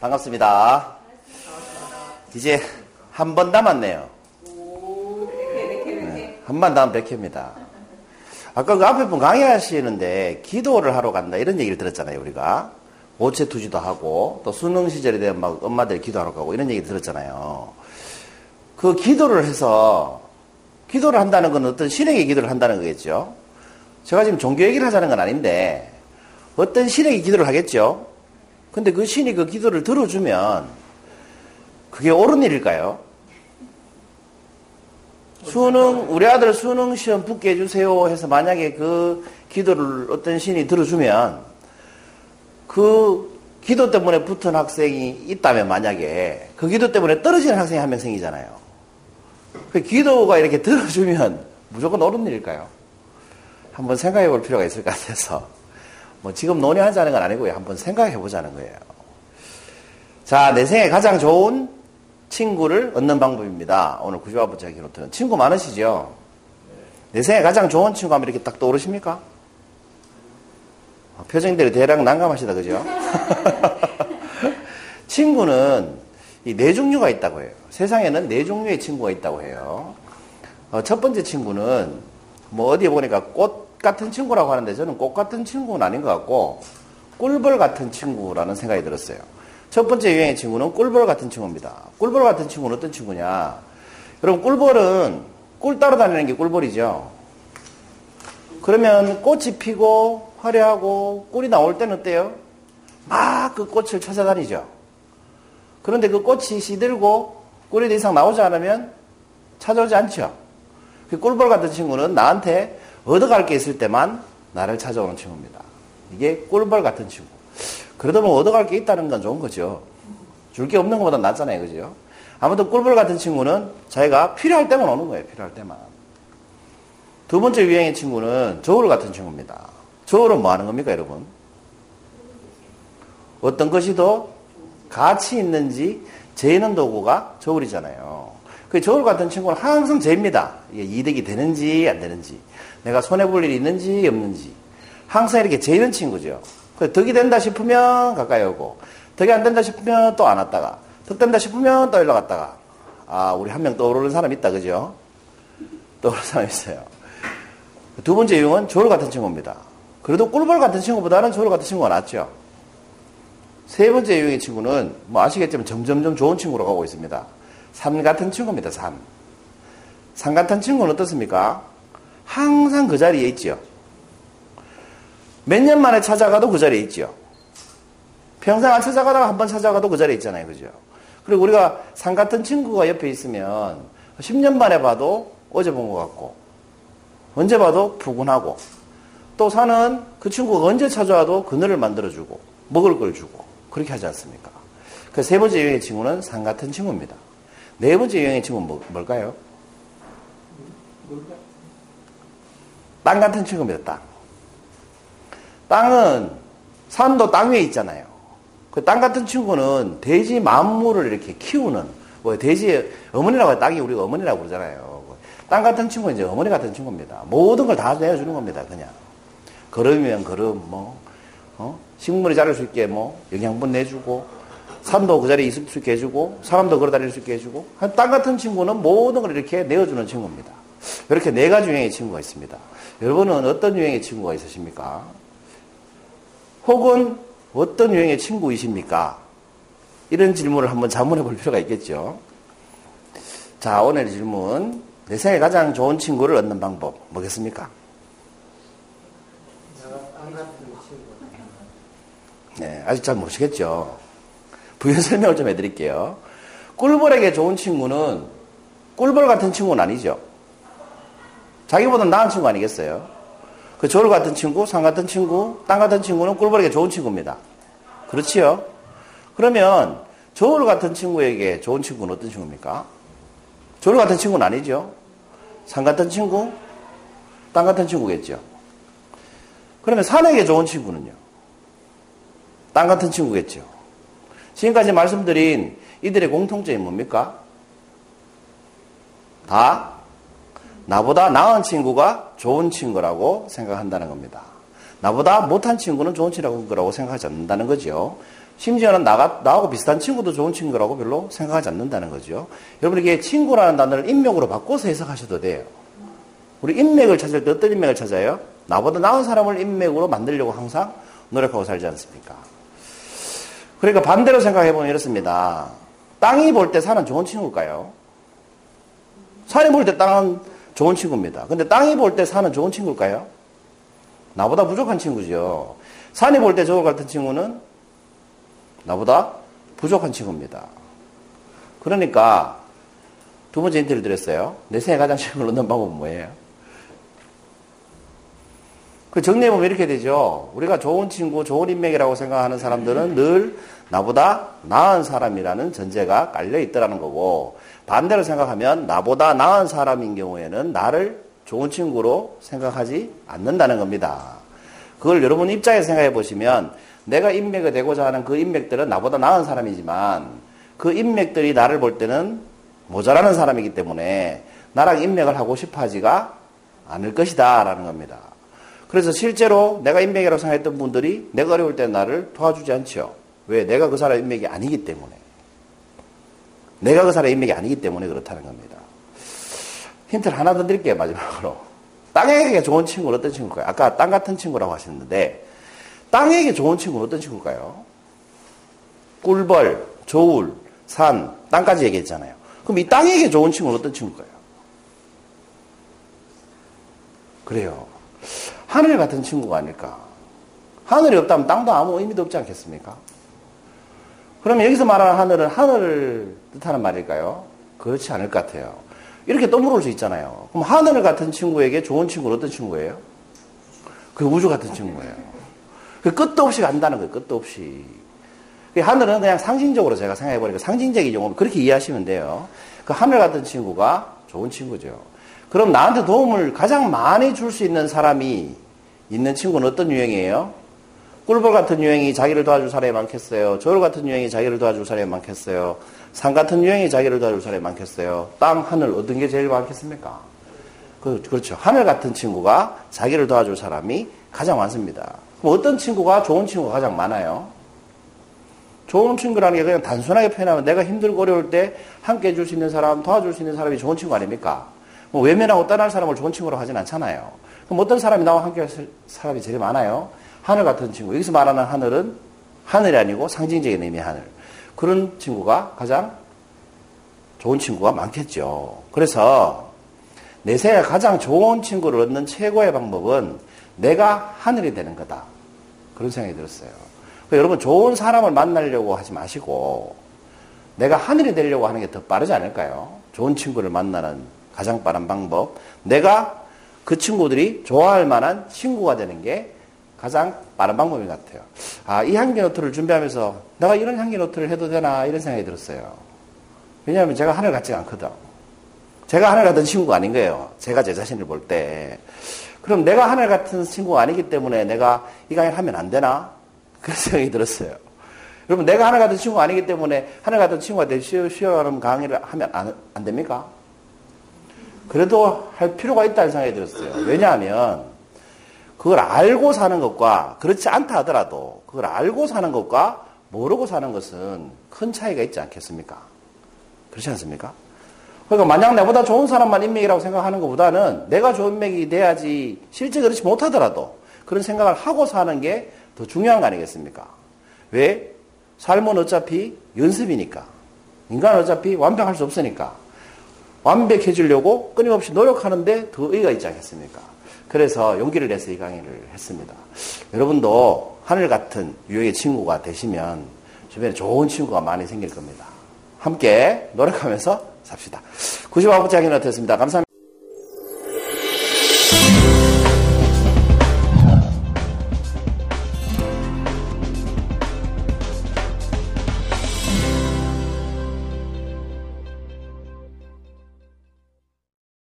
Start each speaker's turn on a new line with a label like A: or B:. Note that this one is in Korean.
A: 반갑습니다. 이제 한 번 남았네요. 네, 한번 남으면 100회입니다. 아까 그 앞에 분 강의하시는데 기도를 하러 간다 이런 얘기를 들었잖아요, 우리가. 오체 투지도 하고 또 수능 시절에 대한 막 엄마들이 기도하러 가고 이런 얘기 들었잖아요. 그 기도를 해서 기도를 한다는 건 어떤 신에게 기도를 한다는 거겠죠. 제가 지금 종교 얘기를 하자는 건 아닌데 어떤 신에게 기도를 하겠죠. 근데 그 신이 그 기도를 들어주면 그게 옳은 일일까요? 수능 우리 아들 수능 시험 붙게 해주세요 해서 만약에 그 기도를 어떤 신이 들어주면 그 기도 때문에 붙은 학생이 있다면 만약에 그 기도 때문에 떨어지는 학생이 한 명 생기잖아요. 그 기도가 이렇게 들어주면 무조건 옳은 일일까요? 한번 생각해 볼 필요가 있을 것 같아서 뭐 지금 논의하자는 건 아니고요. 한번 생각해 보자는 거예요. 자, 내 생에 가장 좋은 친구를 얻는 방법입니다. 오늘 구조화부자 기노트는 친구 많으시죠? 내 생에 가장 좋은 친구 하면 이렇게 딱 떠오르십니까? 아, 표정들이 대략 난감하시다, 그죠? 친구는 이 네 종류가 있다고 해요. 세상에는 네 종류의 친구가 있다고 해요. 어, 첫 번째 친구는 뭐 어디에 보니까 꽃 같은 친구라고 하는데 저는 꽃 같은 친구는 아닌 것 같고 꿀벌 같은 친구라는 생각이 들었어요. 첫 번째 유행의 친구는 꿀벌 같은 친구입니다. 꿀벌 같은 친구는 어떤 친구냐? 여러분 꿀벌은 꿀 따러 다니는 게 꿀벌이죠. 그러면 꽃이 피고 화려하고 꿀이 나올 때는 어때요? 막 그 꽃을 찾아다니죠. 그런데 그 꽃이 시들고 꿀이 더 이상 나오지 않으면 찾아오지 않죠. 그 꿀벌 같은 친구는 나한테 얻어갈 게 있을 때만 나를 찾아오는 친구입니다. 이게 꿀벌 같은 친구. 그러다 보면 얻어갈 게 있다는 건 좋은 거죠. 줄 게 없는 것보다 낫잖아요. 그죠? 아무튼 꿀벌 같은 친구는 자기가 필요할 때만 오는 거예요. 필요할 때만. 두 번째 유행의 친구는 저울 같은 친구입니다. 저울은 뭐 하는 겁니까, 여러분? 어떤 것이 더 가치 있는지 재는 도구가 저울이잖아요. 그 저울 같은 친구는 항상 재입니다. 이게 이득이 되는지 안 되는지, 내가 손해볼 일이 있는지 없는지, 항상 이렇게 재는 친구죠. 덕이 된다 싶으면 가까이 오고, 덕이 안 된다 싶으면 또 안 왔다가, 덕 된다 싶으면 또 올라갔다가, 아, 우리 한 명 떠오르는 사람 있다, 그죠? 떠오르는 사람 있어요. 두 번째 유형은 저울 같은 친구입니다. 그래도 꿀벌 같은 친구보다는 저울 같은 친구가 낫죠. 세 번째 유형의 친구는 뭐 아시겠지만 점점점 좋은 친구로 가고 있습니다. 산 같은 친구입니다. 산. 산 같은 친구는 어떻습니까? 항상 그 자리에 있죠. 몇년 만에 찾아가도 그 자리에 있죠. 평생 안 찾아가다가 한 번 찾아가도 그 자리에 있잖아요. 그죠? 그리고 우리가 산 같은 친구가 옆에 있으면 10년 만에 봐도 어제 본 것 같고 언제 봐도 푸근하고 또 산은 그 친구가 언제 찾아와도 그늘을 만들어주고 먹을 걸 주고 그렇게 하지 않습니까? 그 세 번째 유형의 친구는 산 같은 친구입니다. 네 번째 유형의 친구는 뭐, 뭘까요? 땅 같은 친구입니다. 땅. 땅은 산도 땅 위에 있잖아요. 그 땅 같은 친구는 돼지 만물을 이렇게 키우는 뭐 돼지 어머니라고 해 땅이 우리가 어머니라고 그러잖아요. 땅 같은 친구는 이제 어머니 같은 친구입니다. 모든 걸 다 내어주는 겁니다. 그냥 걸음이면 걸음 뭐 어? 식물이 자랄 수 있게 뭐 영양분 내주고 산도 그 자리에 있을 수 있게 해주고 사람도 걸어 다닐 수 있게 해주고 땅 같은 친구는 모든 걸 이렇게 내어주는 친구입니다. 이렇게 네 가지 유형의 친구가 있습니다. 여러분은 어떤 유형의 친구가 있으십니까? 혹은 어떤 유형의 친구이십니까? 이런 질문을 한번 자문해 볼 필요가 있겠죠. 자, 오늘 질문. 내 생에 가장 좋은 친구를 얻는 방법, 뭐겠습니까? 네, 아직 잘 모르시겠죠? 부연 설명을 좀 해드릴게요. 꿀벌에게 좋은 친구는 꿀벌 같은 친구는 아니죠. 자기보다 나은 친구 아니겠어요? 그 저울 같은 친구, 산 같은 친구, 땅 같은 친구는 꿀벌에게 좋은 친구입니다. 그렇지요? 그러면 저울 같은 친구에게 좋은 친구는 어떤 친구입니까? 저울 같은 친구는 아니죠. 산 같은 친구, 땅 같은 친구겠죠. 그러면 산에게 좋은 친구는요? 땅 같은 친구겠죠. 지금까지 말씀드린 이들의 공통점이 뭡니까? 다 나보다 나은 친구가 좋은 친구라고 생각한다는 겁니다. 나보다 못한 친구는 좋은 친구라고 생각하지 않는다는 거죠. 심지어는 나가, 나하고 비슷한 친구도 좋은 친구라고 별로 생각하지 않는다는 거죠. 여러분에게 친구라는 단어를 인맥으로 바꿔서 해석하셔도 돼요. 우리 인맥을 찾을 때 어떤 인맥을 찾아요? 나보다 나은 사람을 인맥으로 만들려고 항상 노력하고 살지 않습니까? 그러니까 반대로 생각해보면 이렇습니다. 땅이 볼 때 산은 좋은 친구일까요? 산이 볼 때 땅은 좋은 친구입니다. 근데 땅이 볼 때 산은 좋은 친구일까요? 나보다 부족한 친구죠. 산이 볼 때 저와 같은 친구는 나보다 부족한 친구입니다. 그러니까 두 번째 힌트를 드렸어요. 내 생에 가장 친구를 얻는 방법은 뭐예요? 그 정리해보면 이렇게 되죠. 우리가 좋은 친구, 좋은 인맥이라고 생각하는 사람들은 늘 나보다 나은 사람이라는 전제가 깔려 있더라는 거고, 반대로 생각하면 나보다 나은 사람인 경우에는 나를 좋은 친구로 생각하지 않는다는 겁니다. 그걸 여러분 입장에 생각해 보시면 내가 인맥이 되고자 하는 그 인맥들은 나보다 나은 사람이지만 그 인맥들이 나를 볼 때는 모자라는 사람이기 때문에 나랑 인맥을 하고 싶어 하지가 않을 것이다 라는 겁니다. 그래서 실제로 내가 인맥이라고 생각했던 분들이 내가 어려울 때 나를 도와주지 않죠. 왜? 내가 그 사람 인맥이 아니기 때문에. 내가 그 사람 인맥이 아니기 때문에 그렇다는 겁니다. 힌트를 하나 더 드릴게요, 마지막으로. 땅에게 좋은 친구는 어떤 친구일까요? 아까 땅 같은 친구라고 하셨는데, 땅에게 좋은 친구는 어떤 친구일까요? 꿀벌, 저울, 산, 땅까지 얘기했잖아요. 그럼 이 땅에게 좋은 친구는 어떤 친구일까요? 그래요. 하늘 같은 친구가 아닐까. 하늘이 없다면 땅도 아무 의미도 없지 않겠습니까? 그러면 여기서 말하는 하늘은 하늘을 뜻하는 말일까요? 그렇지 않을 것 같아요. 이렇게 또 물을 수 있잖아요. 그럼 하늘 같은 친구에게 좋은 친구는 어떤 친구예요? 그 우주 같은 친구예요. 그 끝도 없이 간다는 거예요. 끝도 없이. 그 하늘은 그냥 상징적으로 제가 생각해보니까 상징적인 용어 그렇게 이해하시면 돼요. 그 하늘 같은 친구가 좋은 친구죠. 그럼 나한테 도움을 가장 많이 줄 수 있는 사람이 있는 친구는 어떤 유형이에요? 꿀벌 같은 유형이 자기를 도와줄 사람이 많겠어요? 저울 같은 유형이 자기를 도와줄 사람이 많겠어요? 산 같은 유형이 자기를 도와줄 사람이 많겠어요? 땅, 하늘, 어떤 게 제일 많겠습니까? 그, 그렇죠. 하늘 같은 친구가 자기를 도와줄 사람이 가장 많습니다. 그럼 어떤 친구가 좋은 친구가 가장 많아요? 좋은 친구라는 게 그냥 단순하게 표현하면 내가 힘들고 어려울 때 함께 해줄 수 있는 사람, 도와줄 수 있는 사람이 좋은 친구 아닙니까? 뭐 외면하고 떠날 사람을 좋은 친구로 하진 않잖아요. 그럼 어떤 사람이 나와 함께 할 사람이 제일 많아요? 하늘 같은 친구. 여기서 말하는 하늘은 하늘이 아니고 상징적인 의미의 하늘. 그런 친구가 가장 좋은 친구가 많겠죠. 그래서 내 생에 가장 좋은 친구를 얻는 최고의 방법은 내가 하늘이 되는 거다. 그런 생각이 들었어요. 그러니까 여러분 좋은 사람을 만나려고 하지 마시고 내가 하늘이 되려고 하는 게 더 빠르지 않을까요? 좋은 친구를 만나는 가장 빠른 방법. 내가 그 친구들이 좋아할 만한 친구가 되는 게 가장 빠른 방법인 것 같아요. 아, 이 향기 노트를 준비하면서 내가 이런 향기 노트를 해도 되나 이런 생각이 들었어요. 왜냐하면 제가 하늘 같지가 않거든. 제가 하늘 같은 친구가 아닌 거예요. 제가 제 자신을 볼 때. 그럼 내가 하늘 같은 친구가 아니기 때문에 내가 이 강의를 하면 안 되나? 그런 생각이 들었어요. 여러분, 내가 하늘 같은 친구가 아니기 때문에 하늘 같은 친구가 되시 쉬어가는 강의를 하면 안, 안 됩니까? 그래도 할 필요가 있다는 생각이 들었어요. 왜냐하면 그걸 알고 사는 것과 그렇지 않다 하더라도 그걸 알고 사는 것과 모르고 사는 것은 큰 차이가 있지 않겠습니까? 그렇지 않습니까? 그러니까 만약 내보다 좋은 사람만 인맥이라고 생각하는 것보다는 내가 좋은 인맥이 돼야지 실제 그렇지 못하더라도 그런 생각을 하고 사는 게 더 중요한 거 아니겠습니까? 왜? 삶은 어차피 연습이니까. 인간은 어차피 완벽할 수 없으니까. 완벽해지려고 끊임없이 노력하는데 더 의의가 있지 않겠습니까? 그래서 용기를 내서 이 강의를 했습니다. 여러분도 하늘 같은 유형의 친구가 되시면 주변에 좋은 친구가 많이 생길 겁니다. 함께 노력하면서 삽시다. 95번째 강의는 어떻습니다. 감사합니다.